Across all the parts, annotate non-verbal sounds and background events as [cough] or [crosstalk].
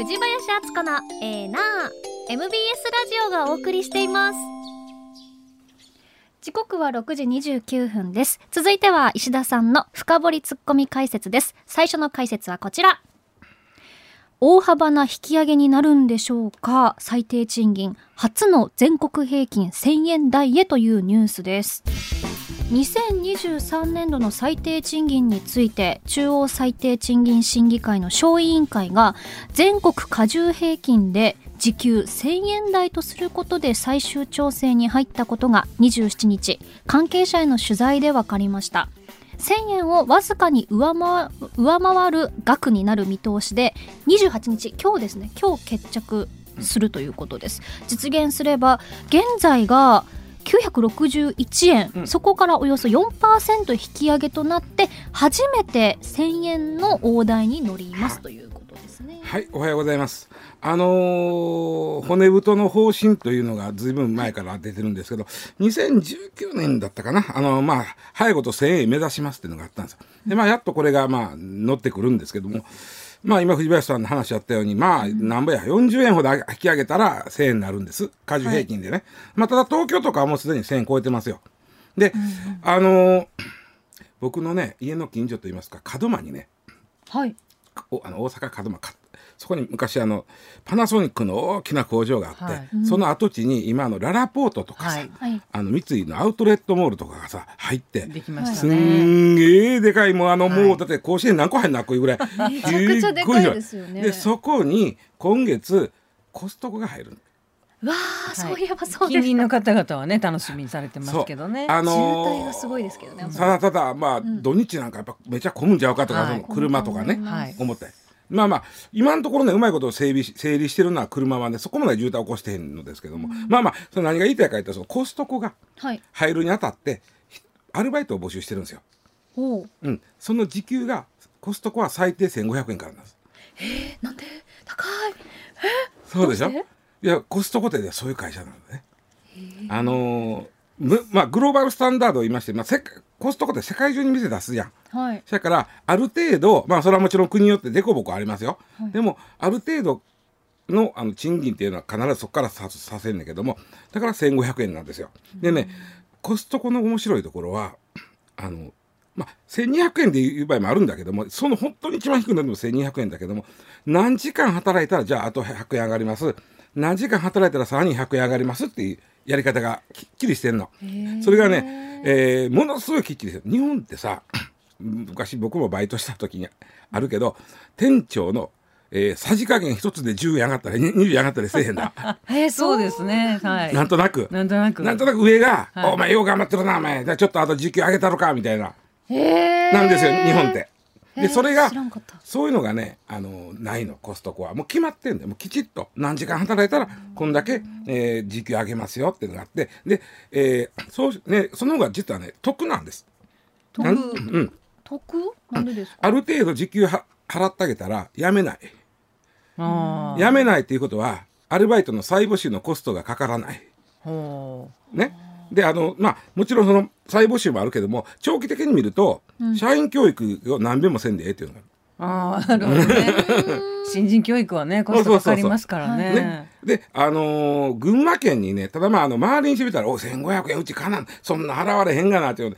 藤林敦子のえーな MBS ラジオがお送りしています。時刻は6時29分です。続いては石田さんの深掘りツッコミ解説です。最初の解説はこちら。大幅な引き上げになるんでしょうか？最低賃金。初の全国平均1000円台へというニュースです。2023年度の最低賃金について中央最低賃金審議会の小委員会が全国加重平均で時給1000円台とすることで最終調整に入ったことが27日関係者への取材で分かりました。1000円をわずかに上回る額になる見通しで28日今日ですね今日決着するということです。実現すれば現在が961円、うん、そこからおよそ4%引き上げとなって初めて1000円の大台に乗りますというですねはいおはようございますあのー、骨太の方針というのがずいぶん前から出てるんですけど、2019年だったかな、あのー、まあ、早いこと1000円目指しますっていうのがあったんですよ。で、まあ、やっとこれが、まあ、乗ってくるんですけども、まあ、今、藤林さんの話あったように、まあ、なんぼや、40円ほど引き上げたら1000円になるんです。加重平均でね。はい、まあ、ただ、東京とかはもうすでに1000円超えてますよ。で、あのー、僕のね、家の近所といいますか、門真にね、はい。おあの大阪門真そこに昔あのパナソニックの大きな工場があって、はい、その跡地に今のララポートとかさ、はい、あの三井のアウトレットモールとかがさ入ってできました、ね、すんげえでかいもうあの、もうだって甲子園何個入んなっこいぐらいめちゃくちゃでかいですよね。でそこに今月コストコが入るわあ、そういえばそうです。近隣の方々はね楽しみにされてますけどね。あのー、渋滞がすごいですけどね。ただただまあ、うん、土日なんかやっぱめちゃ混むんちゃうかとか、はい、その車とかね、はい、思って。まあまあ今のところねうまいこと整備整理してるのは車はねそこまで渋滞起こしてへんのですけども、うん、まあまあその何が言いたいか言ったらそのコストコが入るにあたって、アルバイトを募集してるんですよ。う。ん、その時給がコストコは最低1500円からなんです。えー、なんで？高い。え？そうでしょ？いやコストコってそういう会社なのね。あのー、まあグローバルスタンダードを言いまして、まあ、せコストコって世界中に店出すやん。はい、それからある程度まあそれはもちろん国によって凸凹ありますよ、はい、でもある程度のあの賃金っていうのは必ずそこからささせんねんけどもだから1500円なんですよ。でね、コストコの面白いところはあのまあ、1200円でいう場合もあるんだけどもその本当に一番低くなるのも1200円だけども何時間働いたらじゃああと100円上がります何時間働いたらさらに100円上がりますっていうやり方がきっちりしてんの。それがね、えー、ものすごいきっちりしてる日本ってさ昔僕もバイトした時にあるけど店長のえー、さじ加減一つで10円上がったり20円上がったりせえへんだ。[laughs] えー、そうですね。はい。なんとなく。なんとなく。なんとなく上が、はい、お前よう頑張ってるな、お前。じゃちょっとあと時給上げたろか、みたいな。へなんですよ、日本って。で、それが、そういうのがね、あの、ないの、コストコは。もう決まってんだよ。もうきちっと。何時間働いたら、こんだけ、えー、時給上げますよっていうのがあって。で、えー、そう、ね、その方が実はね、得なんです。得？うん。得？なんでですか？ある程度時給は払ってあげたら辞めない辞めないっていうことはアルバイトの再募集のコストがかからない。ね、であのまあもちろんその再募集もあるけども長期的に見ると、うん、社員教育を何遍もせんでええっていうのがああなるほどね。[laughs] 新人教育はねコストかかりますからね。ね。であのー、群馬県にねただまああの周りにしてみたら「お1500円うちかなそんな払われへんがな」っていう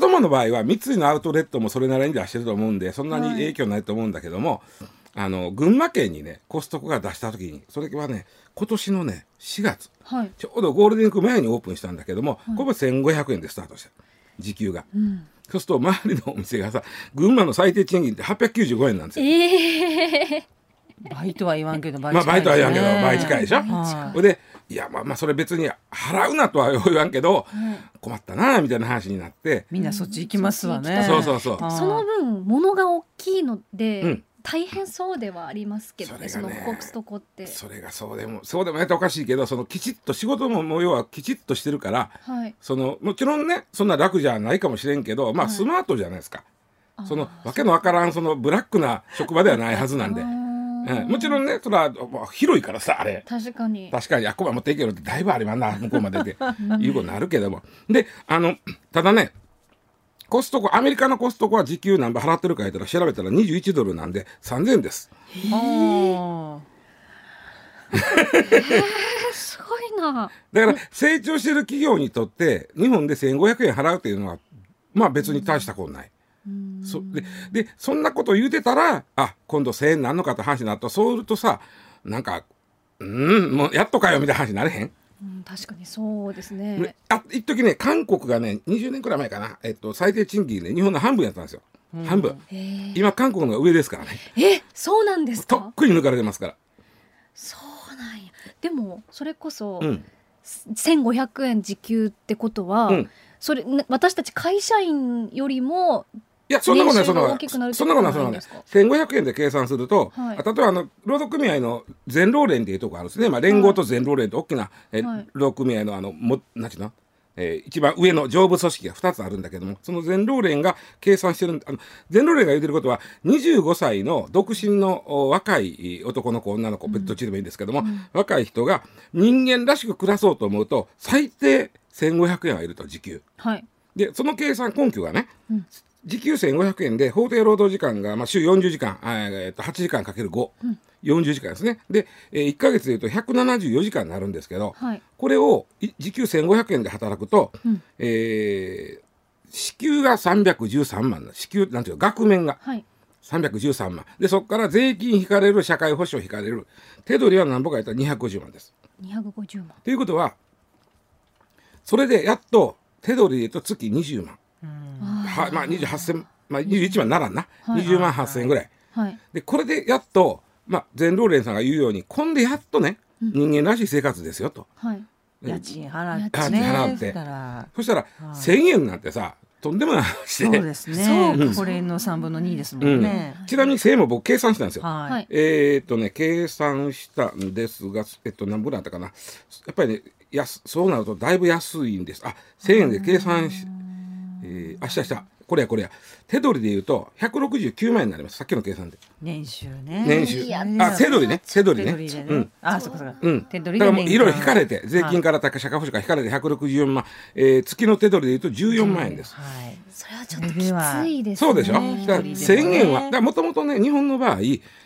門真の場合は三井のアウトレットもそれなりに出してると思うんでそんなに影響ないと思うんだけども、はい、あの群馬県にねコストコが出した時にそれはね今年のね4月、はい、ちょうどゴールデンウィーク前にオープンしたんだけども、はい、これも1500円でスタートした。時給が。うん。そうすると周りのお店がさ群馬の最低賃金って895円なんですよ。えー、バイトは言わんけど倍近い、ね、まあバイトは言わんけど倍近いでしょ？はい、でいやまあまあそれ別に払うなとは言わんけど、うん、困ったなみたいな話になって。みんなそっち行きますわね。そうそうそう。その分物が大きいので、うん大変そうではありますけどね、そのコストコって。それがそうでも、そうでもやっておかしいけど、そのきちっと仕事ももう要はきちっとしてるから、はい、そのもちろんね、そんな楽じゃないかもしれんけど、まあ、スマートじゃないですか。はい、そのわけのわからん、そのブラックな職場ではないはずなんで。うん、もちろんねそれは広いからさあれ。確かに。確かにあっこま持っていけるってだいぶありますな向こうまでで。[laughs] いうことになるけども。であのただねコストコアメリカのコストコは時給何ぼ払ってるか言ったら調べたら21ドルなんで3000円です。あえー、すごいな。だから成長してる企業にとって日本で1500円払うっていうのはまあ別に大したことない。そででそんなこと言うてたらあ今度1,000円なんのかって話になるとそうするとさなんかうんもうやっとかよみたいな話になれへん。うん、確かにそうですね。ねあ一時ね韓国がね20年くらい前かな、えっと、最低賃金ね日本の半分やったんですよ、半分。今韓国のが上ですからね。えそうなんですとっくに抜かれてますから。そうなんや。でもそれこそ、うん、1500円時給ってことは、うん、それ私たち会社員よりもいや、そんなことない、そんなことない。そんなことない、そんなことない。千五百円で計算すると、はい、例えばあの労働組合の全労連っていうところあるんですね。まあ連合と全労連と大きな、え、はい、労働組合のあのもなんていうの？えー、一番上の上部組織が2つあるんだけどもその全労連が計算してるあの全労連が言ってることは25歳の独身の若い男の子女の子別途地でもいいんですけども、うん、若い人が人間らしく暮らそうと思うと最低1500円はいると時給。はい、でその計算根拠がね、うん、時給1500円で法定労働時間が、まあ、週40時間、えー、と8時間かける5、うん、40時間ですね。で、えー、1か月でいうと174時間になるんですけど、はい、これを時給1500円で働くと、うん、えー、支給が313万支給なんていう額面が。はい。313万。でそこから税金引かれる社会保障引かれる。手取りは何ぼかやったら250万です。250万。ということはそれでやっと手取りで言うと月20万。はまあ28千まあ21万ならんな、はい、20万8千円ぐらい、はい、でこれでやっとまあ全労連さんが言うようにこんでやっとね、うん、人間らしい生活ですよと、はい、家賃払って、ね、払って。そしたら、はい、1,000円なんてさとんでもない話で。そうですね、う。ん、これの3分の2ですもんね、うん、ちなみに1,000円も僕計算したんですよ、はい、えー、っとね計算したんですがえっと何分だったかな。やっぱりねやそうなるとだいぶ安いんです。あ1,000円で計算しえー、明日明日これやこれや。手取りで言うと169万円になります。さっきの計算で。年収ね。年収。あ手取りね。手取りね、ね、うん、あそこそこ、うん、手取りでだからもういろいろ引かれて税金から社会保障から引かれて164万、えー、月の手取りで言うと14万円です、はい、それはちょっときついですね。そうでしょ？だ1000円は。だもともとね日本の場合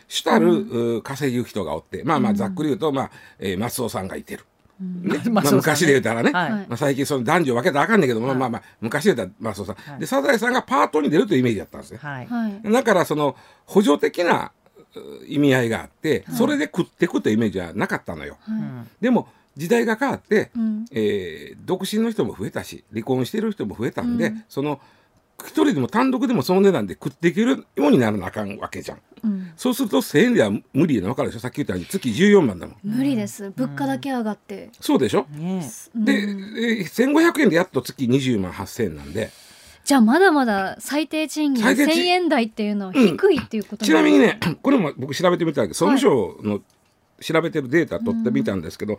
主たる、うん、稼ぐ人がおって。まあまあざっくり言うと、まあえー、松尾さんがいてるね。[laughs] まあ、昔で言うたらね、はい、まあ、最近その男女分けたらあかんねんけども、はい、まあまあ昔で言うたらまあそうさ、はい、でサザエさんがパートに出るというイメージだったんですね、はい、だからその補助的な意味合いがあって、それで食っていくというイメージはなかったのよ、でも時代が変わって、うん、えー、独身の人も増えたし離婚してる人も増えたんで、うん、その一人でも単独でもその値段で食っていけるようにならなあかんわけじゃん。うん、そうすると1000円では無理な分かるでしょさっき言ったように月14万だもん。無理です物価だけ上がって。うん、そうでしょ、ね、で、えー、1500円でやっと月20万8000円なんで。じゃあまだまだ最低賃金1000円台っていうのは低いっていうこと、うん、ちなみにねこれも僕調べてみたけど総務省の調べてるデータ取ってみたんですけど、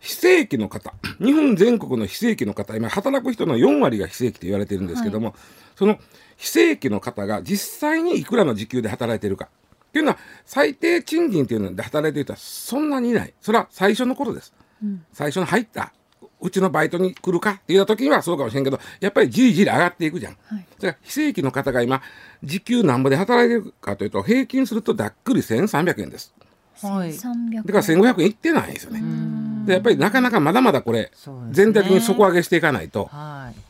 非正規の方。日本全国の非正規の方。今働く人の4割が非正規と言われてるんですけども、はい、その非正規の方が実際にいくらの時給で働いてるか。っていうのは最低賃金っていうので働いてる人はそんなにいない。それは最初の頃です、うん、最初に入ったうちのバイトに来るか？っていう時にはそうかもしれんけどやっぱりじりじり上がっていくじゃん、はい、だから非正規の方が今時給なんぼで働いてるかというと平均するとざっくり1300円です、はい、だから1500円いってないんですよねでやっぱりなかなかまだまだこれ、全体的に底上げしていかないと、はい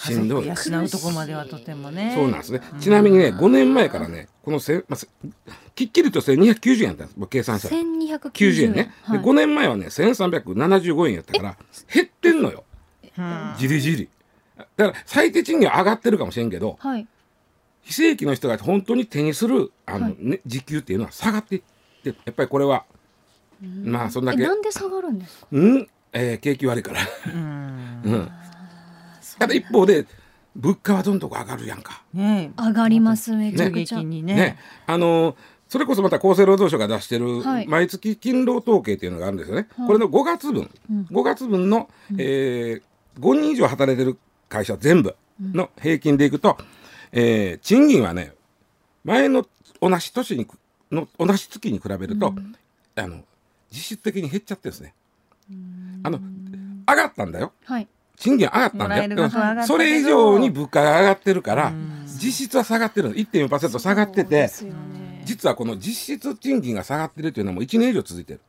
しんどい。養うとこまではとてもね。そうなんですね。ちなみにね、5年前からね、このせ、まあ、きっきりと1290円やったんです。計算したら。1290円ね。はい、で5年前はね、1375円やったから、減ってんのよ。じりじり。だから最低賃金は上がってるかもしれんけど、はい、非正規の人が本当に手にするあの、ね、時給っていうのは下がっていってやっぱりこれはまあそんだけ。なんで下がるんですか？うん？えー、景気悪いから。うん、ただ一方で物価はどんどん上がるやんか。ね、上がりますめちゃくちゃ。ね。ね。あのそれこそまた厚生労働省が出してる毎月勤労統計っていうのがあるんですよね。はい、これの5月分、うん、5月分の、うん、えー、5人以上働いてる会社全部の平均でいくと、うん、えー、賃金はね前の同じ年にの同じ月に比べると、うん、あの実質的に減っちゃってるんですね。あの上がったんだよ。はい賃金上がったんだよ。それ以上に物価が上がってるから、実質は下がってる1.4%下がってて、実はこの実質賃金が下がってるっていうのも1年以上続いてる。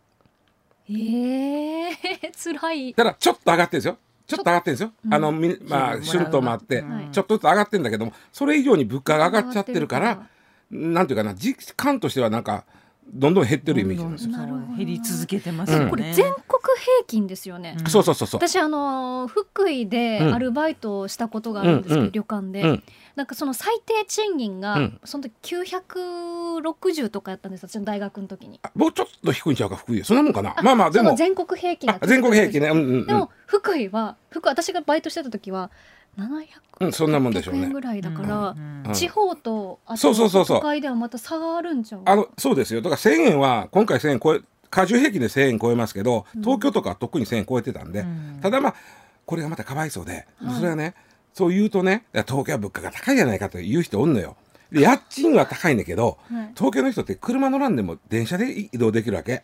ええー、[laughs] 辛い。ただちょっと上がってるんですよ。ちょっと上がってるんですよ。うん、あの、まあ、春闘もあって、ちょっとずつ上がってるんだけども、それ以上に物価が上がっちゃってるから、なんていうかな、実感としてはなんか、どんどん減ってるイメージなんですよ。減り続けてますよね。これ全国平均ですよね。そうそうそうそう。私あの福井でアルバイトをしたことがあるんですけど、旅館で、なんかその最低賃金が、その時960とかやったんです私の大学の時に。もうちょっと低いんちゃうか福井そんなもんかな。まあまあでも全国平均全国平均ね。うんうんでも福井は福私がバイトしてた時は。700うん、そんなもんでしょうね。ぐらいだから、うん、地方とあと都会ではまた差があるんじゃん。あのそうですよ。だから1000円は今回1000円超え過重平均で1000円超えますけど、東京とかは特に1000円超えてたんで、うん、ただまあこれがまたかわいそうで、それはね、そう言うとね、東京は物価が高いじゃないかと言う人おんのよ。で家賃は高いんだけど、はい、東京の人って車乗らんでも電車で移動できるわけ。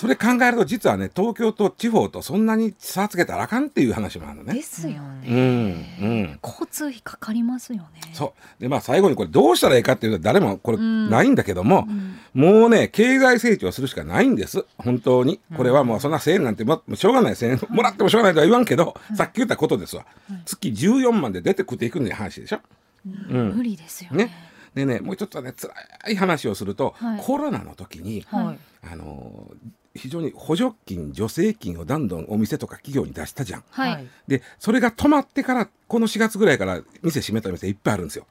それ考えると実はね東京と地方とそんなに差つけたらあかんっていう話もあるのね。ですよね。うんうん、交通費かかりますよね。そう。でまあ最後にこれどうしたらいいかっていうと誰もこれないんだけども、うん。もうね経済成長するしかないんです。本当に。これはもうそんな1000円なんてもしょうがない1000円もらってもしょうがないとは言わんけど、さっき言ったことですわ、月14万で出て食っていくんで話でしょ。うん、無理ですよね。ねでねもうちょっとね辛い話をすると、はい、コロナの時に、はい、あの非常に補助金助成金をどんどんお店とか企業に出したじゃん。はい、でそれが止まってからこの4月ぐらいから店閉めた店いっぱいあるんですよ。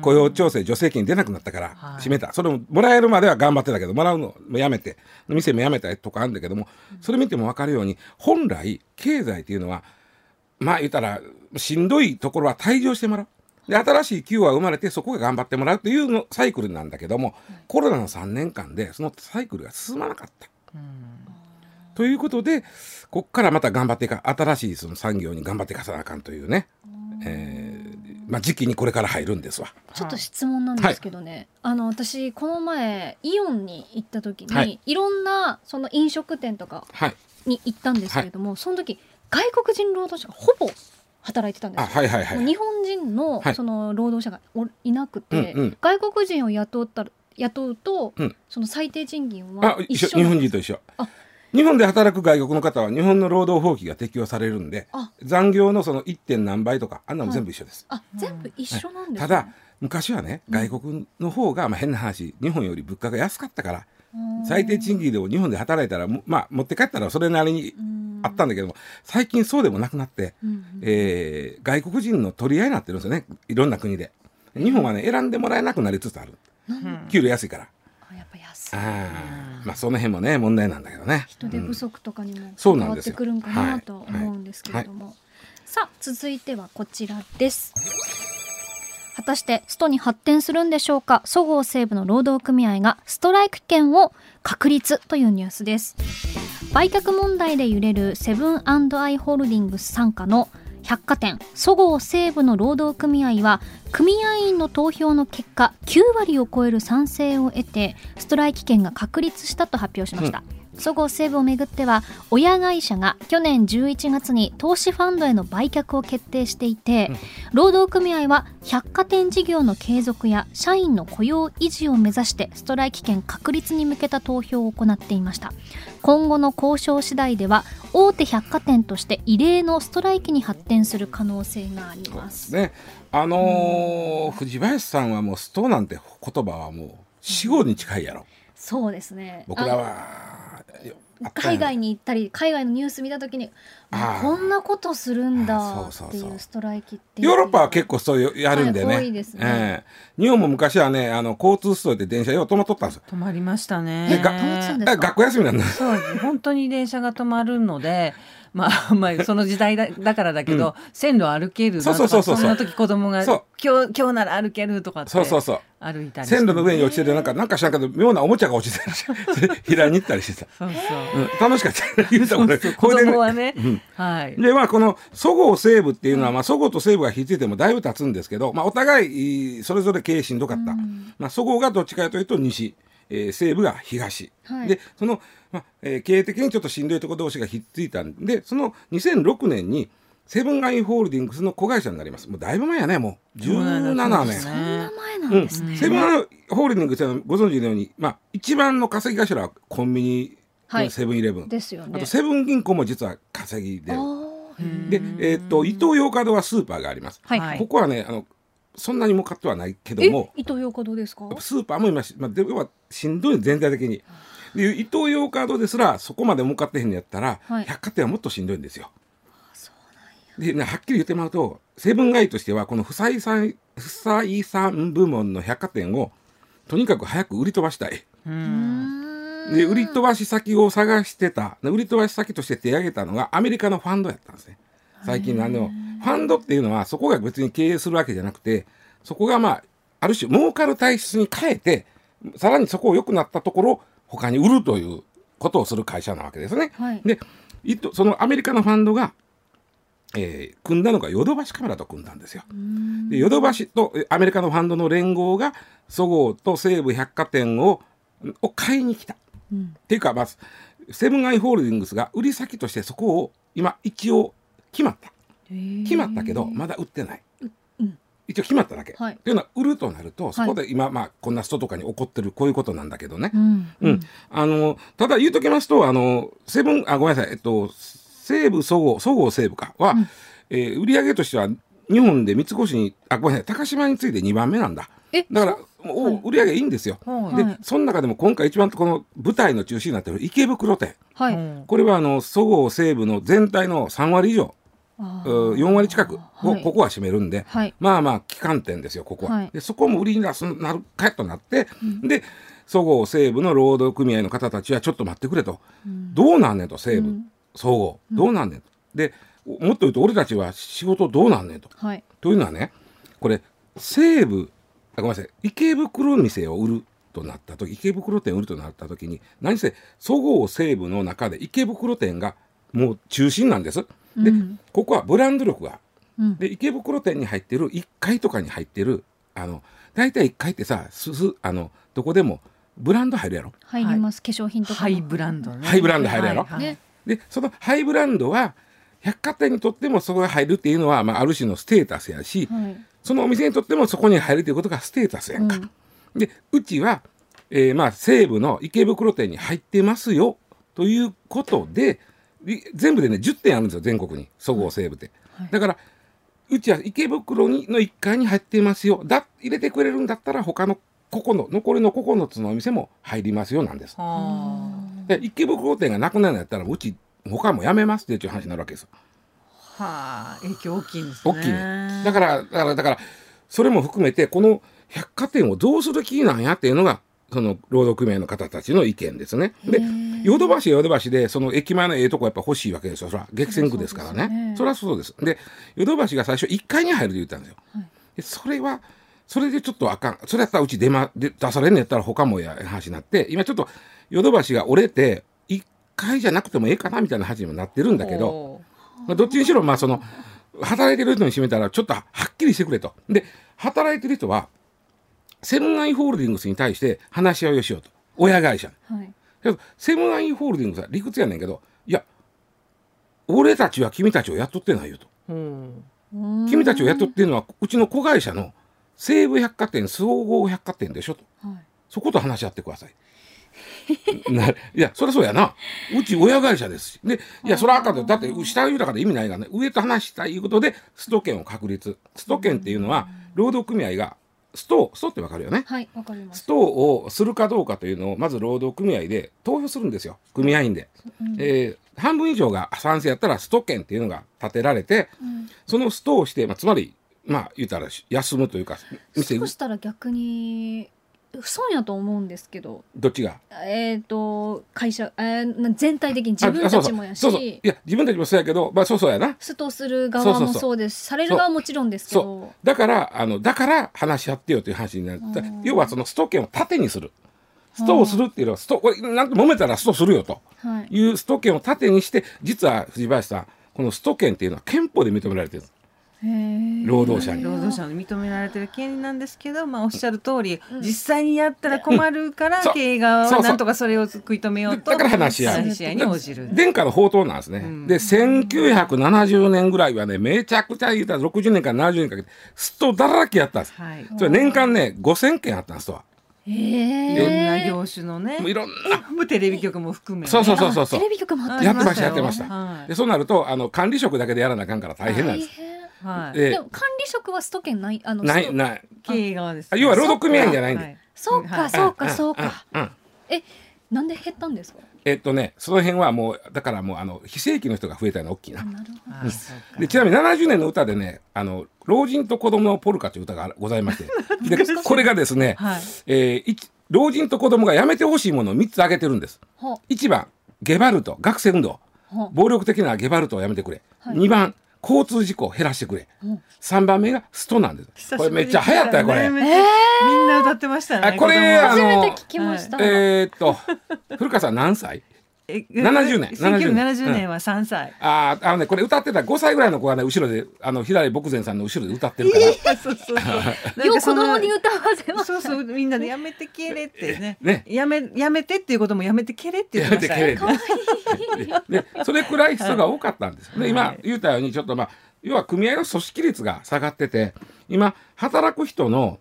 雇用調整助成金出なくなったから閉めた、はい、それももらえるまでは頑張ってたけどもらうのもやめて店もやめたとかあるんだけどもそれ見ても分かるように本来経済っていうのはまあ言ったらしんどいところは退場してもらう。で新しい企業が生まれてそこが頑張ってもらうというのサイクルなんだけども、コロナの3年間でそのサイクルが進まなかった。ということでここからまた頑張っていか新しいその産業に頑張っていかさなあかんというね、えーまあ、時期にこれから入るんですわ。ちょっと質問なんですけどね、はい、あの私この前イオンに行った時に、はい、いろんなその飲食店とかに行ったんですけれども、はい、その時外国人労働者がほぼ働いてたんですはいはいはい、日本人のその労働者がおいなくて、うんうん、外国人を雇った雇うと、うん、その最低賃金は一緒日本人と一緒。日本で働く外国の方は日本の労働法規が適用されるんで残業のその 1. 点何倍とかあんなも全部一緒です、はい、あ全部一緒なんです、ね。はい、ただ昔はね外国の方が、まあ、変な話日本より物価が安かったから最低賃金でも日本で働いたらまあ持って帰ったらそれなりにあったんだけども最近そうでもなくなって、うん、えー、外国人の取り合いになってるんですよね。いろんな国で。日本はね選んでもらえなくなりつつある、給料安いから。やっぱ安い。あまあその辺もね問題なんだけどね。人手不足とかにも変わってくるんかなと思うんですけれども、さあ続いてはこちらです果たしてストに発展するんでしょうか？そごう・西武の労働組合がストライキ権を確立というニュースです。売却問題で揺れるセブンアイ・ホールディングス傘下の百貨店そごう・西武の労働組合は組合員の投票の結果9割を超える賛成を得てストライキ権が確立したと発表しました、うんそごう・西武をめぐっては親会社が去年11月に投資ファンドへの売却を決定していて、うん、労働組合は百貨店事業の継続や社員の雇用維持を目指してストライキ権確立に向けた投票を行っていました。今後の交渉次第では大手百貨店として異例のストライキに発展する可能性があります。ね。あのー、藤林さんはもうストなんて言葉はもう死後に近いやろ。そうですね。僕らは海外に行ったり海外のニュース見た時にこんなことするんだっていうストライキってヨーロッパは結構そうやるんでね,、はいね。えー、日本も昔はねあの交通ストで電車よ止まっとったんですよ止まりましたね学校休みなんだ。そう本当に電車が止まるのでまあ、[laughs] まあ、その時代だだからだけど、うん、線路歩けるそうそうそうそうその時子供が今日今日なら歩けるとかってそうそうそう。歩いたり線路の上に落ちててなんかなんか知らんけど妙なおもちゃが落ちてる平 [laughs] に行ったりしてた。そうそう、うん、楽しかった。言うたこれ子供はね、うん、はい。でまあこのそごう・西武っていうのは、まあ、そごうと西武が引いててもだいぶ経つんですけど、まあ、お互いそれぞれ経営しんどかった、まあ、そごうがどっちかというと西えー、西部が東、はい、でその、まあえー、経営的にちょっとしんどいところ同士がひっついたんでその2006年にセブンアイ・ホールディングスの子会社になります。もうだいぶ前やねもう。17年。そんな前なんですね、うん、セブンアイ・ホールディングスはご存知のように、まあ、一番の稼ぎ頭はコンビニはい、セブンイレブン。ですよね。あとセブン銀行も実は稼ぎで。で、えーと、伊東洋華堂はスーパーがあります、はい、ここはねあのそんなに儲かってはないけども。伊東洋華堂ですか？スーパーもいますし、まあ、ではしんどい全体的にで伊東洋華堂ですらそこまで儲かってへんのやったら、はい、百貨店はもっとしんどいんですよ。で、ね、はっきり言ってもらうとセブンガイとしてはこの不採算不採算部門の百貨店をとにかく早く売り飛ばしたい。で売り飛ばし先を探してた売り飛ばし先として手挙げたのがアメリカのファンドやったんですね。最近のあのファンドっていうのはそこが別に経営するわけじゃなくてそこがまあある種儲かる体質に変えてさらにそこを良くなったところ他に売るということをする会社なわけですね。はい、でそのアメリカのファンドが、えー、組んだのがヨドバシカメラと組んだんですよ。でヨドバシとアメリカのファンドの連合がそごうと西武百貨店をを買いに来た。うん、っていうかまずセブンアイ・ホールディングスが売り先としてそこを今一応決まった決まったけどまだ売ってない、うん、一応決まっただけ、はい、というのは売るとなるとそこで今、まあ、こんな人とかに起こってるこういうことなんだけどね、うん、うん、あのただ言うときますとあのセブンあごめんなさい。えっと西武そごうそごう西武か。は、うん、えー、売上としては日本で三越にあごめんなさい。高島について2番目なんだ。だからもう？売り上げいいんですよ。はい、でその中でも今回一番この舞台の中心になっている池袋店、はい、これはあのそごう・西武の全体の3割以上4割近くをここは占めるんで、はい、まあまあ旗艦店ですよここは。でそこも売りに出すなるかとなって、うん、でそごう・西武の労働組合の方たちはちょっと待ってくれと、うん、どうなんねんと西武、そごう。どうなんねんと。でもっと言うと俺たちは仕事どうなんねんと。というのはねこれ西武ごめんなさい。池袋店を売るとなった時池袋店を売るとなった時に何せそごう・西武の中で池袋店がもう中心なんです。で、うん、ここはブランド力が、うん、で池袋店に入ってる1階とかに入ってるあの大体1階ってさすすあのどこでもブランド入るやろ？入ります、はい、化粧品とかハイブランドね。ハイブランド入るやろ、はいはい、でそのハイブランドは百貨店にとってもそこが入るっていうのは、まあ、ある種のステータスやし、はい、そのお店にとってもそこに入るということがステータスやんか。うん、でうちは、えー、まあ西部の池袋店に入ってますよということで全部でね10店あるんですよ全国にそごう・西武って、はい、だからうちは池袋にの1階に入ってますよだ入れてくれるんだったら他のこの残りの9つのお店も入りますよなんです。で池袋店がなくなるんやったらうち他もやめますっていう話になるわけですよ。はあ影響大きいんですね。大きいね。だからだからだからそれも含めてこの百貨店をどうする気なんやっていうのがその労働組合の方たちの意見ですね。でヨドバシヨドバシでその駅前のええとこやっぱ欲しいわけですよ。そら激戦区ですからね。そりゃそうです。でヨドバシが最初1階に入ると言ったんですよ、はい、でそれはそれでちょっとあかん。それやったらうち出,、ま、で出されんのやったら他もや話になって今ちょっとヨドバシが折れて1階じゃなくてもええかなみたいな話にもなってるんだけど、まあ、どっちにしろまあその働いてる人に占めたらちょっとはっきりしてくれと。で働いてる人はセブンアイ・ホールディングスに対して話し合いをしようと。親会社、はい、セブンアイ・ホールディングスは理屈やねんけどいや俺たちは君たちを雇ってないよと、うん、君たちを雇ってるのはうちの子会社の西武百貨店総合百貨店でしょと、はい、そこと話し合ってください。[laughs] ないやそりゃそうやな。うち親会社ですし。でいやそれはあかんだって下豊かで意味ないからね。上と話したいいうことでスト権を確立。スト権っていうのは労働組合がストストってわかるよね。はい、わかります。ストをするかどうかというのをまず労働組合で投票するんですよ。組合員で。うん、えー、半分以上が賛成やったらスト権っていうのが立てられて、うん、そのストをして、まあ、つまりまあ言ったら休むというかそうしたら逆に損やと思うんですけど。どっちが？えっ、ー、と会社、えー、全体的に自分たちもやし。そうそう。いや自分たちもそうやけどまあそうそうやな。ストする側もそうです。される側はもちろんですけど。だからあのだから話し合ってよという話になった。要はそのスト権を縦にする。ストをするっていうのはストこれなんと揉めたらストするよと。い。うスト権を縦にして実は藤林さんこのスト権っていうのは憲法で認められてる労働者に。労働者の認められてる権利なんですけど、まあ、おっしゃる通り、うん、実際にやったら困るから、う。ん、経営側はなんとかそれを食い止めようとだから話し合い話し合いに応じる。殿下の宝刀なんですね、うん、で1970年ぐらいはねめちゃくちゃ言うたら60年から70年かけてストだらけやったんです、はい、それ年間ね5000件あったんですわいろんな業種のねいろんな。テレビ局も含め、そうそうそうそうテレビ局もやってましたやってました、はい、でそうなるとあの管理職だけでやらなあかんから大変なんです、はい、でも管理職はスト権ないあのないない。経営側です、要は労働組合じゃないんでそうかそうかそうか、えなんで減ったんですか？えっとねその辺はもうだからもうあの非正規の人が増えたの大きいな。なでちなみに70年の歌でねあの「老人と子供のポルカ」という歌がございまして。[laughs] でこれがですね、はい、えー、老人と子供がやめてほしいものを3つ挙げてるんです。1番ゲバルト学生運動。暴力的なゲバルトをやめてくれ、はい、2番交通事故を減らしてくれ、うん、3番目がストなんです。これめっちゃ流行ったよこれ、えー、みんな歌ってましたねこれ初めて聞きました、えー、っと古川さん何歳？七十年1970年。は三歳、うん、ああのねこれ歌ってた五歳ぐらいの子がね後ろであの平井牧前さんの後ろで歌ってるから。[laughs] そうそうそう [laughs] よう子供に歌わせます。そうそうみんなでやめてけれってね。ね。やめやめてっていうこともやめてけれって言ってました。よねそれくらい人が多かったんです、はい、今言ったようにちょっとまあ要は組合の組織率が下がってて今働く人の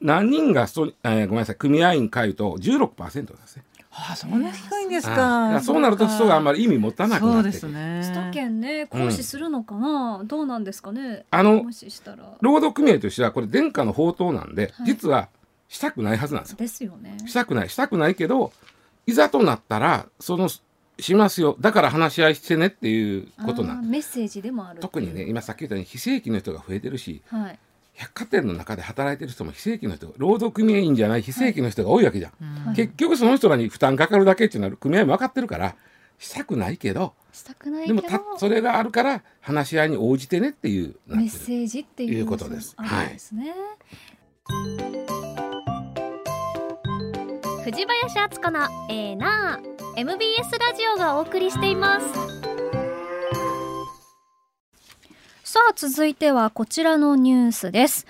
何人がそ、えー、ごめんなさい組合員会と16%ですねあそんな低いんですか。そうなると人があんまり意味持たなくなってそうね。首都圏ね行使するのかな、うん、どうなんですかね？あの労働組合としてはこれ殿下の宝刀なんで、はい、実はしたくないはずなんですよ。ですよね。したくないしたくないけどいざとなったらそのしますよ。だから話し合いしてねっていうことなんメッセージでもある特にね今さっき言ったように非正規の人が増えてるし、はい、百貨店の中で働いてる人も非正規の人労働組合員じゃない非正規の人が多いわけじゃん、はい、結局その人らに負担かかるだけっていうのは組合も分かってるからしたくないけどしたくないでもたそれがあるから話し合いに応じてねっていうメッセージっていうことです。はい、ですね。藤林敦子のええな MBS ラジオがお送りしています。さあ続いてはこちらのニュースです。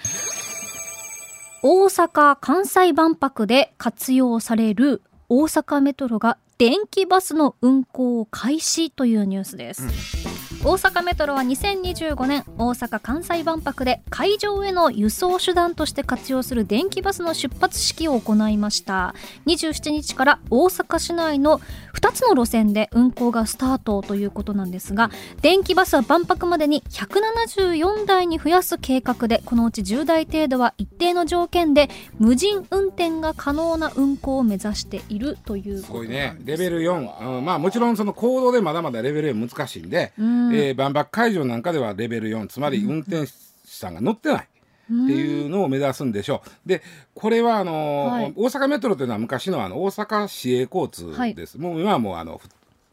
大阪・関西万博で活用される大阪メトロが電気バスの運行を開始というニュースです、うん。大阪メトロは2025年大阪・関西万博で会場への輸送手段として活用する電気バスの出発式を行いました。27日から大阪市内の2つの路線で運行がスタートということなんですが電気バスは万博までに174台に増やす計画でこのうち10台程度は一定の条件で無人運転が可能な運行を目指しているというす。ごいね。レベル4、うん、まあもちろんその行動でまだまだレベル4難しいんで、うんえー、万博会場なんかではレベル4つまり運転手さんが乗ってない。っていうのを目指すんでしょう。で、これはあの、はい、大阪メトロというのは昔のあの大阪市営交通です。はい、もう今はもうあの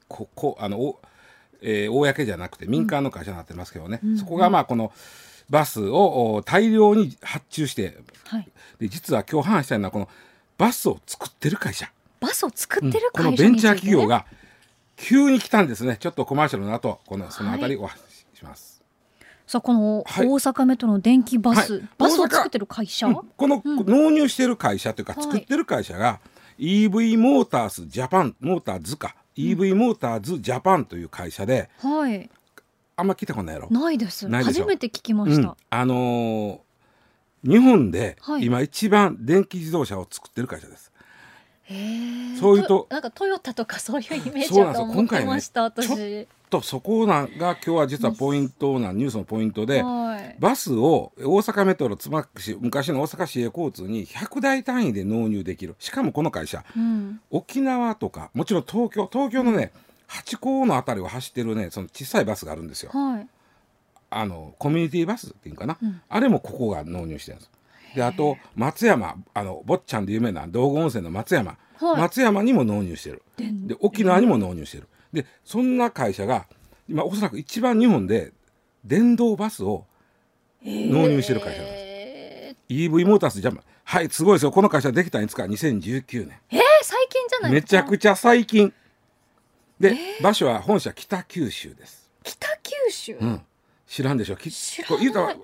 ここあのお、えー、公じゃなくて民間の会社になってますけどね。うん、そこがまあこのバスを大量に発注して、はい、で実は今日話したいのはこのバスを作ってる会社。バスを作ってる会社、うん、このベンチャー企業が急に来たんですね。ちょっとコマーシャルの後このそのあたりお話しします、さあこの大阪メトロの電気バス、はい、バスを作ってる会社、うん、この、納入してる会社というか作ってる会社が、EV モーターズジャパンモーターズか、EV モーターズジャパンという会社で、はい、あんま聞いたことないやろ。ないです。初めて聞きました、うん、あのー、日本で今一番電気自動車を作ってる会社です、そういうとなんかトヨタとかそういうイメージだと思ってました、私。ちょっとそこなんが今日は実はポイントなニュースのポイントで、はい、バスを大阪メトロつま市昔の大阪市営交通に100台単位で納入できる。しかもこの会社、うん、沖縄とかもちろん東京東京のね八甲の辺りを走ってるねその小さいバスがあるんですよ。はい、あのコミュニティバスっていうかな、うん、あれもここが納入してるんです。であと松山あの坊ちゃんで有名な道後温泉の松山、はい、松山にも納入してる。で沖縄にも納入してる。でそんな会社が今おそらく一番日本で電動バスを納入してる会社なんです、えー、EV モータースジャム。はいすごいですよ。この会社できたんですか？2019年。えー、最近じゃないめちゃくちゃ最近。で、えー、場所は本社北九州です。北九州、うん、知らんでしょ。き知ら言うたら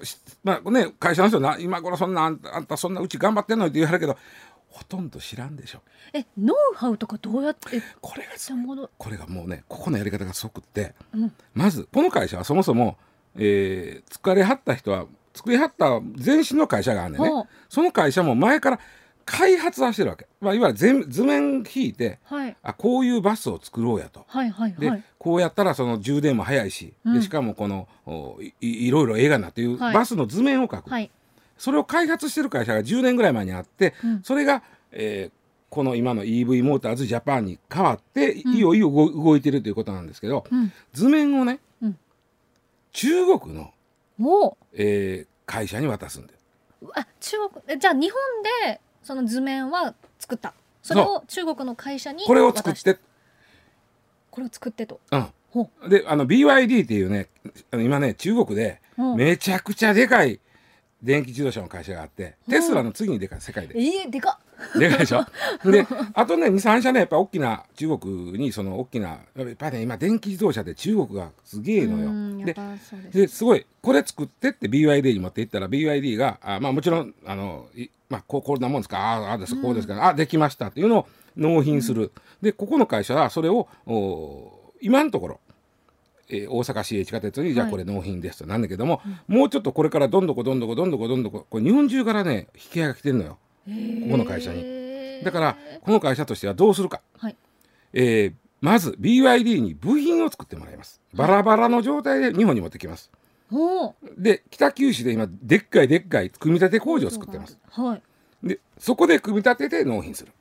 まあね会社の人な今頃そんなあんたあんたそんなうち頑張ってんのにって言われるけどほとんど知らんでしょ。えノウハウとかどうやってこれがこれがもうねここのやり方がすごくって、うん。まずこの会社はそもそも、えー、疲れはった人は作りはった前身の会社があるんでね。ほう。その会社も前から開発はしてるわけ、まあ、いわゆる図図面引いてはい。あこういうバスを作ろうやと。はいはいで、はい。こうやったらその充電も早いし、うん。でしかもこのおいいいろいろ映画になっていうはい。バスの図面を描く、はい。それを開発してる会社が10年ぐらい前にあって、うん。それが、えーこの今の EV モーターズジャパンに変わって、うん。いよいよ動動いてるということなんですけどうん。図面をね、うん。中国の、もえー会社に渡すんでうあ中国えじゃあ日本でその図面は作った。それを中国の会社にこれを作って。て、これを作ってと。うん、ほであの BYD っていうねあの今ね中国でう。んめちゃくちゃでかい電気自動車の会社があって、うんテスラの次にでかい世界で。えー、でかっ。でかいでしょ？[laughs] であとね23社ねやっぱ大きな中国にその大きなやっぱりね今電気自動車で中国がすげえのよ。です。ごいこれ作ってって BYD に持っていったら BYD があまあもちろんあのいまあこうこんなもんですか？ああああですこうですか、あできましたっていうのを納品する、でここの会社はそれをお今のところ、えー大阪市営地下鉄にじゃあはい。これ納品ですとなんだけども、もうちょっとこれからどんどこどんどこどんどこどんどここれ日本中からね引き合いが来てるのよ。ここの会社に。にだからこの会社としてはどうするか、はい。えーまず BYD に部品を作ってもらいます。バラバラの状態で日本に持ってきます。おで北九州で今でっかいでっかい組み立て工場を作ってます。はい。でそこで組み立てて納品する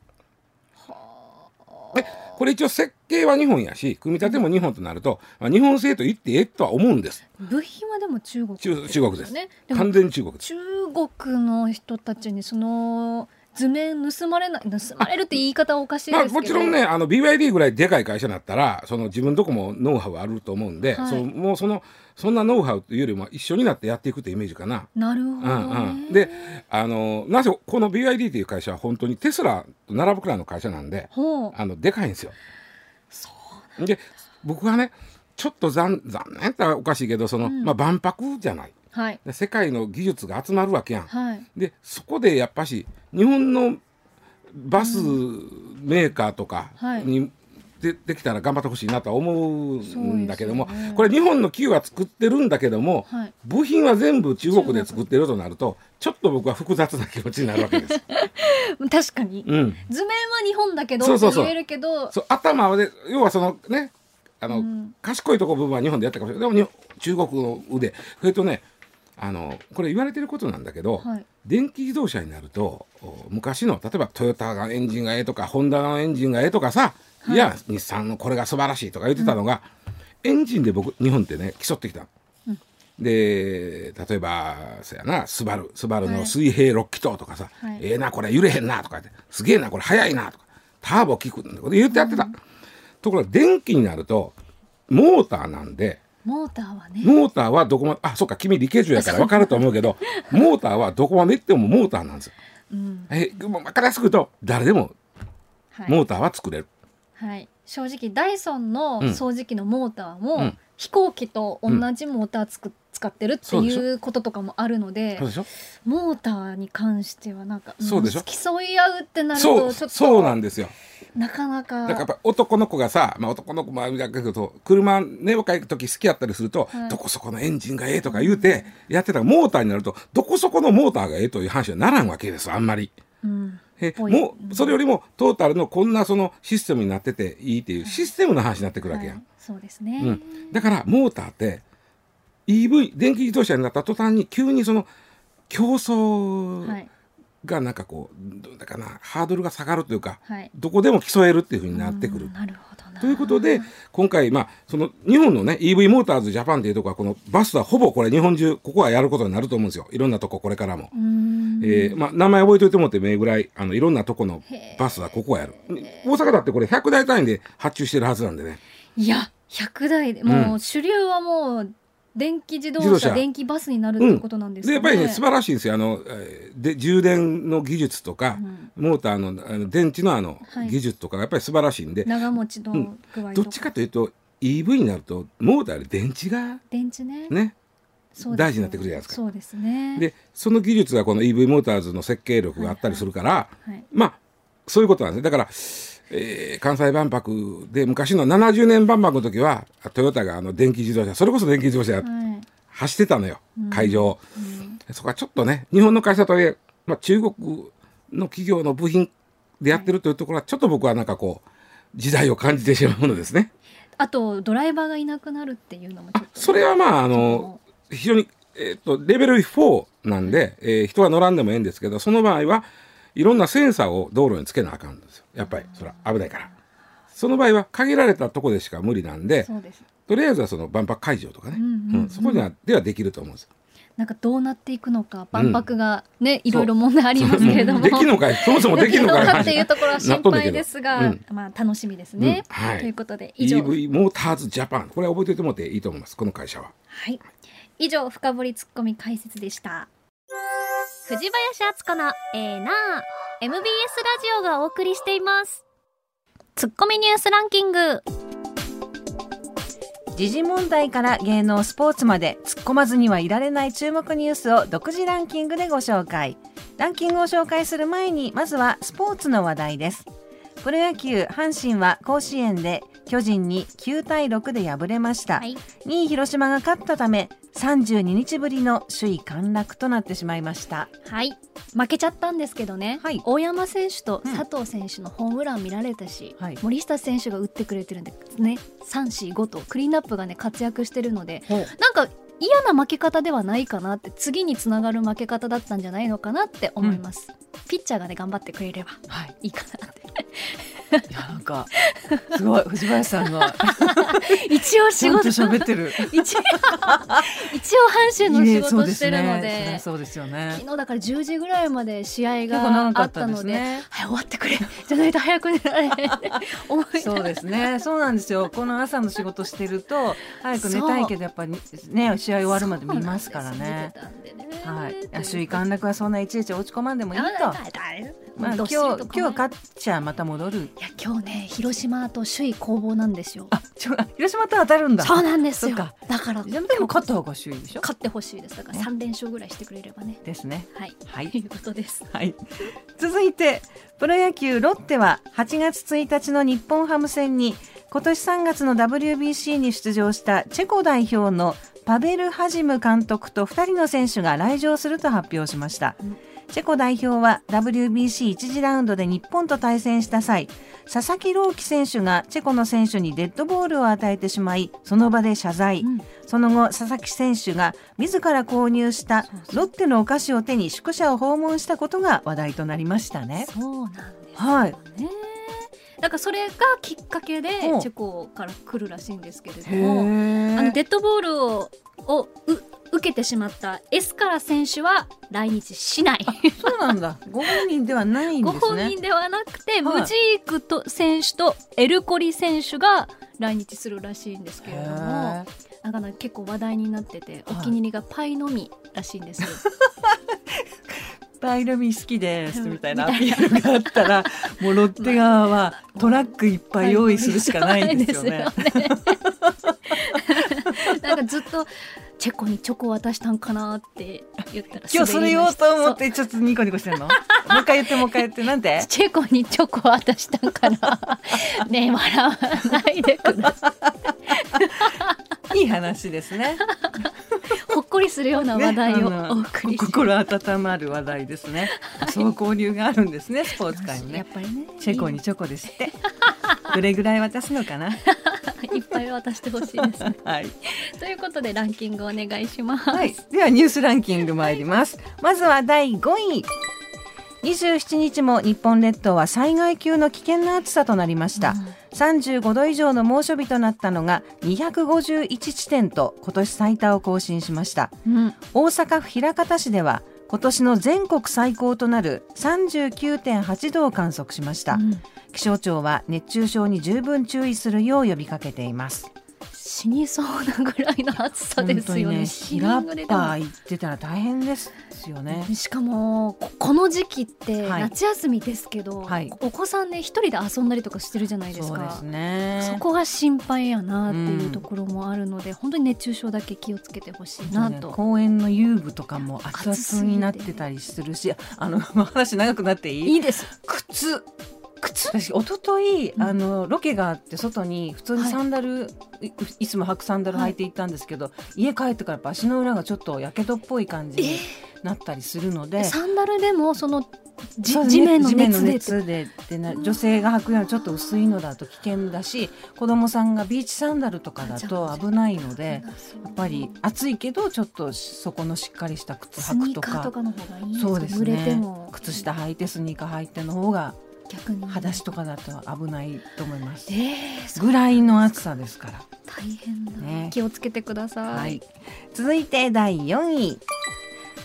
でこれ一応設計は日本やし組み立ても日本となると、まあ日本製と言ってええとは思うんです。部品はでも中国中中国です。完全に中国です。中国の人たちにその図面盗まれない盗まれるって言い方はおかしいですけど、まあもちろんねあの BYD ぐらいでかい会社になったらその自分とこもノウハウあると思うんで、はい。そのもうそのそんなノウハウというよりも一緒になってやっていくってイメージかな。なるほど、ね。うんうん、であのなぜこの BYD という会社は本当にテスラと並ぶくらいの会社なんであのでかいんですよ。で僕はねちょっと残残念っておかしいけどその、うん。まあ、万博じゃない。はい。で世界の技術が集まるわけやん。はい。でそこでやっぱし日本のバスメーカーとかはい。に出てきたら頑張ってほしいなとは思うんだけども、ね。これ日本の企業は作ってるんだけども、はい。部品は全部中国で作ってるとなるとちょっと僕は複雑な気持ちになるわけです。[laughs] 確かに、うん、図面は日本だけどそうそうそう。言えるけど。そう頭で要はそのねあの、うん。賢いとこ部分は日本でやったかもしれない。でもに中国の腕。それとねあのこれ言われてることなんだけど、はい。電気自動車になるとお昔の例えばトヨタのエンジンがええとかホンダのエンジンがええとかさ、い、や日産のこれが素晴らしいとか言ってたのが、エンジンで僕日本ってね競ってきたで例えばそやなスバルスバルはい。の水平6気筒とかさ、はい。ええなこれ揺れへんなとか言ってすげえなこれ速いなとかターボ効くんだこれ言ってやってた、ところが電気になるとモーターなんでモーターはね。モーターはどこまであそうか君理系女やから分かると思うけど [laughs] モーターはどこまで行ってもモーターなんですよ。うん。え分かりやすく言うと誰でもはい。モーターは作れる。はい、正直ダイソンのうん。掃除機のモーターも、うん。飛行機と同じモーターつく、使ってるっていうこととかもあるのでモーターに関してはなんかそうでしょ。ん競い合うってなるとちょっとそうなんですよ。なかなか。だからやっぱ男の子がさ、まあ、男の子もあれだけど車ね若い時好きやったりすると、はい。どこそこのエンジンがええとか言うてやってたらモーターになるとどこそこのモーターがええという話にはならんわけですあんまり。うんえもうそれよりもトータルのこんなそのシステムになってていい。っていうシステムの話になってくるわけやん。はい。そうですね、うん、だからモーターって EV 電気自動車になった途端に急にその競争はいがなんかこうどうだかなハードルが下がるというかはい。どこでも競えるっていうふうになってくる。うん。なるほどな。ということで今回まあその日本のね EV モーターズジャパンっていうところはこのバスはほぼこれ日本中ここはやることになると思うんですよ。いろんなとここれからも。えーまあ、名前覚えておいてもらってもええぐらいあのいろんなとこのバスはここはやる。大阪だってこれ100台単位で発注してるはずなんでね。いや100台でもう主流はもう電気自動車電気バスになるってことなんですかね、でやっぱりね素晴らしいんですよ。あの、えーで充電の技術とか、モーターのあの電池のあの、はい。技術とかがやっぱり素晴らしいんで長持ちの具合とか、どっちかというと EV になるとモーターより電池が電池ね。ね大事になってくるじゃないですか。そうですね。でその技術がこの EV モーターズの設計力があったりするから、はい。はい。はい、まあそういうことなんですだから、えー、関西万博で昔の70年万博の時はトヨタがあの電気自動車それこそ電気自動車、走ってたのよ、会場、うんうん、そこはちょっとね日本の会社とはいえ、まあ、中国の企業の部品でやってるというところはちょっと僕はなんかこう時代を感じてしまうものですね。あとドライバーがいなくなるっていうのもそれはまああの非常に、えーと、レベル4なんで、えー、人が乗らんでもええんですけどその場合はいろんなセンサーを道路につけなあかんんですよ。やっぱりそれは危ないから。その場合は限られたとこでしか無理なんでとりあえずはその万博会場とかね、うんうんうん、そこにはではできると思うんですなんかどうなっていくのか万博がね、う。ん、いろいろ問題ありますけれども。できのかそもそもできのかっていうところは心配ですが、うん、まあ楽しみですね、うん。はい、ということで以上。EV モーターズジャパン。これは覚えておいてもらっていいと思います。この会社は。はい。以上深掘りツッコミ解説でした藤林敦子のえー、な MBS ラジオがお送りしています。ツッコミニュースランキング。時事問題から芸能スポーツまで突っ込まずにはいられない注目ニュースを独自ランキングでご紹介。ランキングを紹介する前にまずはスポーツの話題です。プロ野球阪神は甲子園で巨人に9対6で敗れました、はい、2位広島が勝ったため32日ぶりの首位陥落となってしまいました。はい。負けちゃったんですけどね、はい、大山選手と佐藤選手のホームラン見られたし、うん、森下選手が打ってくれてるんでね。345とクリーンアップがね活躍してるのでなんか嫌な負け方ではないかなって次につながる負け方だったんじゃないのかなって思います、うん、ピッチャーがね頑張ってくれればい。いかなって。いやなんかすごい藤林さんが。[laughs] 一応仕事。喋ってる。一応 [laughs] 一応阪神の仕事してるので、そうですよね。昨日だから10時ぐらいまで試合があったので、ね、はい終わってくれ。じゃないと早く寝られ思い [laughs] そうですね。そうなんですよ。この朝の仕事してると早く寝たいけどやっぱりね試合終わるまで見ますからね。はい。首位陥落はそんないちいち落ち込まんでもいいとまあ、今日今日勝っちゃまた戻る。いや今日ね広島と首位攻防なんですよ。あちょ広島と当たるんだ。そうなんですよ。だからでも勝った方が首位でしょ？勝ってほしいです。だから三連勝ぐらいしてくれればね。ですね。はい、はい、ということです。はい。続いてプロ野球ロッテは8月1日の日本ハム戦に今年3月の WBC に出場したチェコ代表のパベル・ハジム監督と2人の選手が来場すると発表しました、うんチェコ代表は WBC1 次ラウンドで日本と対戦した際佐々木朗希選手がチェコの選手にデッドボールを与えてしまいその場で謝罪、うん、その後佐々木選手が自ら購入したロッテのお菓子を手に宿舎を訪問したことが話題となりましたね。そうなんですね、はい。だからそれがきっかけでチェコから来るらしいんですけれどもあのデッドボールをを受けてしまったエスカラ選手は来日しない。そうなんだ。[laughs] ご本人ではないんですね。ご本人ではなくて、はい、ムジークと選手とエルコリ選手が来日するらしいんですけれどもなんか結構話題になっててお気に入りがパイのみらしいんです。よ。パイのみ好きですみたいなアピールがあったら [laughs] もうロッテ側はトラックいっぱい用意するしかないんですよね。[laughs] なんかずっとチェコにチョコ渡したんかなって言ったら今日それ言おうと思ってちょっとニコニコしてんの？もう一回言ってもう一回言って。なんで [laughs] チェコにチョコ渡したんかな。[laughs] ね笑わないでください。いい話ですね。ほっこりするような話題をお送り、ね、心温まる話題ですね。そう交流があるんですねスポーツ界にね。やっぱりねチェコにチョコですって。どれぐらい渡すのかな？いっぱい渡してほしいです、ね、[laughs] はい、ということでランキングお願いします、はい、ではニュースランキング参ります、まずは第5位。27日も日本列島は災害級の危険な暑さとなりました、うん、35度以上の猛暑日となったのが251地点と今年最多を更新しました、うん、大阪府枚方市では今年の全国最高となる39.8度を観測しました、うん、気象庁は熱中症に十分注意するよう呼びかけています死にそうなぐらいの暑さですよね。ねヒラッパー行ってたら大変ですよね。しかもこの時期って夏休みですけど、はい、お子さんね一人で遊んだりとかしてるじゃないですか。そ、ね、そこが心配やなっていうところもあるので、うん、本当に熱中症だけ気をつけてほしいなと、ね、公園の遊具とかも熱々になってたりするし、あの [laughs] 話長くなっていい？いいです。靴靴私一昨日、うん、あのロケがあって外に普通にサンダル、はい、いつも履くサンダル履いて行ったんですけど、はい、家帰ってから足の裏がちょっとやけどっぽい感じになったりするので、サンダルでもその地面の熱で熱ででな女性が履くようなちょっと薄いのだと危険だし子供さんがビーチサンダルとかだと危ないのでやっぱり暑いけどちょっとそこのしっかりした靴履くとか。そうですね。靴下履いてスニーカー履いての方が逆に。裸足とかだと危ないと思います、えー、ぐらいの暑さですから。大変だ、ね、気をつけてください、はい、続いて第4位。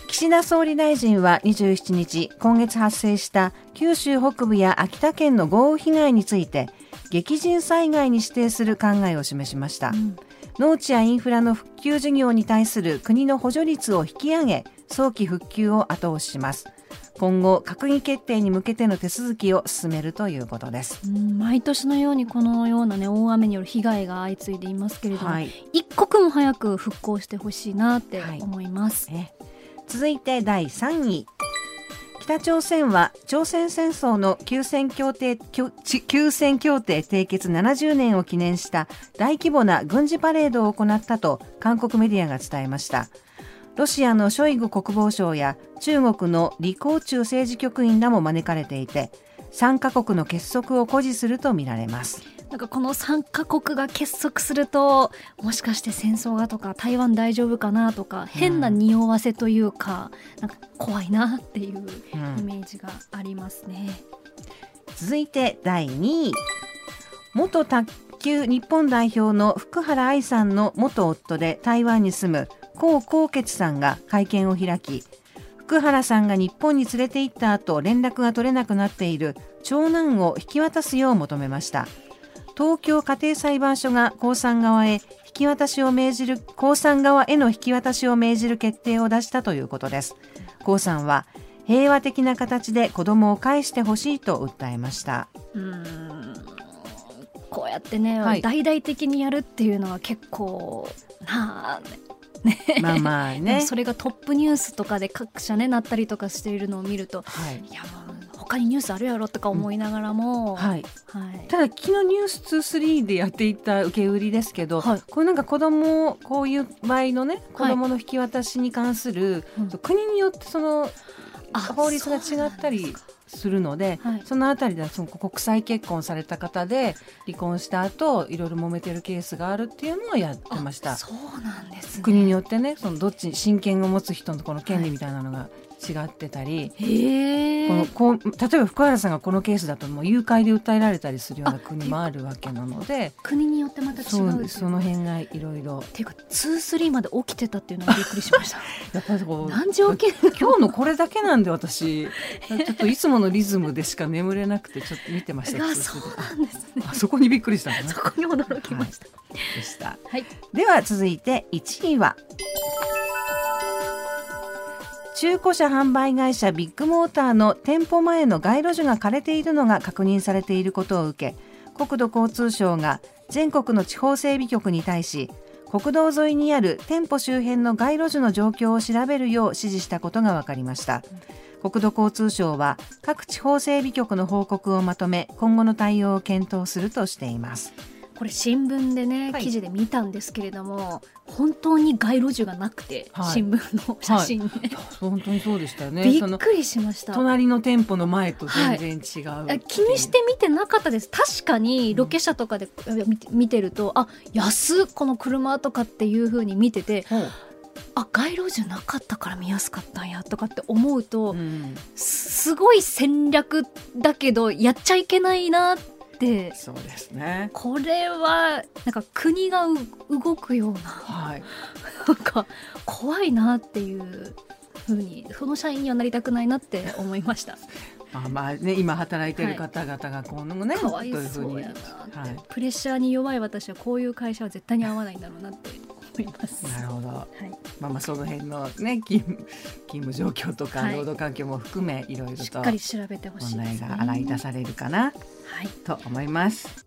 岸田総理大臣は27日今月発生した九州北部や秋田県の豪雨被害について激甚災害に指定する考えを示しました、うん、農地やインフラの復旧事業に対する国の補助率を引き上げ早期復旧を後押しします今後閣議決定に向けての手続きを進めるということです。毎年のようにこのような、ね、大雨による被害が相次いでいますけれども、はい、一刻も早く復興してほしいなって思います、はい、続いて第3位。北朝鮮は朝鮮戦争の休戦協定休戦協定締結70年を記念した大規模な軍事パレードを行ったと韓国メディアが伝えましたロシアのショイグ国防相や中国の李光中政治局員らも招かれていて3カ国の結束を誇示するとみられます。なんかこの3カ国が結束するともしかして戦争がとか台湾大丈夫かなとか変な匂わせというか、うん、なんか怖いなっていうイメージがありますね、うん、続いて第2位。元卓球日本代表の福原愛さんの元夫で台湾に住む江宏傑さんが会見を開き福原さんが日本に連れて行った後連絡が取れなくなっている長男を引き渡すよう求めました。東京家庭裁判所が江さん側へ引き渡しを命じる江さん側への引き渡しを命じる決定を出したということです。江さんは平和的な形で子供を返してほしいと訴えました。うん。こうやってね、はい、大々的にやるっていうのは結構なあね、まあまあね。それがトップニュースとかで各社ねなったりとかしているのを見ると、はい、いやもう他にニュースあるやろとか思いながらも、うん、はい、はい、ただ昨日ニュース23でやっていた受け売りですけど、はい、これなんか子供こういう場合のね子供の引き渡しに関する、はい、国によってその法律が違ったりするので、はい、そのあたりでその国際結婚された方で離婚した後いろいろ揉めてるケースがあるっていうのをやってました。そうなんです、ね、国によってねそのどっち親権を持つ人のこの権利みたいなのが違ってたり、このこう例えば福原さんがこのケースだともう誘拐で訴えられたりするような国もあるわけなので国によってまた違うその辺がいろいろ。っていうか23まで起きてたっていうのがびっくりしました。[laughs] やっぱりこう何時起き今日のこれだけなんで私 [laughs] ちょっといつものリズムでしか眠れなくてちょっと見てました。あそうなんですね。あそこにびっくりしたそこに驚きました。はい、でした。はい。では続いて1位は。中古車販売会社ビッグモーターの店舗前の街路樹が枯れているのが確認されていることを受け国土交通省が全国の地方整備局に対し国道沿いにある店舗周辺の街路樹の状況を調べるよう指示したことが分かりました。国土交通省は各地方整備局の報告をまとめ今後の対応を検討するとしています。これ新聞でね、記事で見たんですけれども本当に街路樹がなくて、はい、新聞の写真ね、はい、本当にそうでしたね。びっくりしました。隣の店舗の前と全然違う、はい、気にして見てなかったです。確かにロケ車とかで見てると、うん、あ安この車とかっていうふうに見てて、う。んあ街路樹なかったから見やすかったんやとかって思うと、うん、すごい戦略だけどやっちゃいけないなってって。そうですね。これはなんか国が動くような、はい、なんか怖いなっていうふうにその社員にはなりたくないなって思いました。[laughs] あまあね今働いてる方々がこのね、はい、どういうふうに、はい、プレッシャーに弱い私はこういう会社は絶対に合わないんだろうなって思います。なるほど。はい。まあまあその辺のね勤務勤務状況とか労働環境も含め、い、ろいろとしっかり調べてほしい、ね、問題が洗い出されるかな、はい、と思います。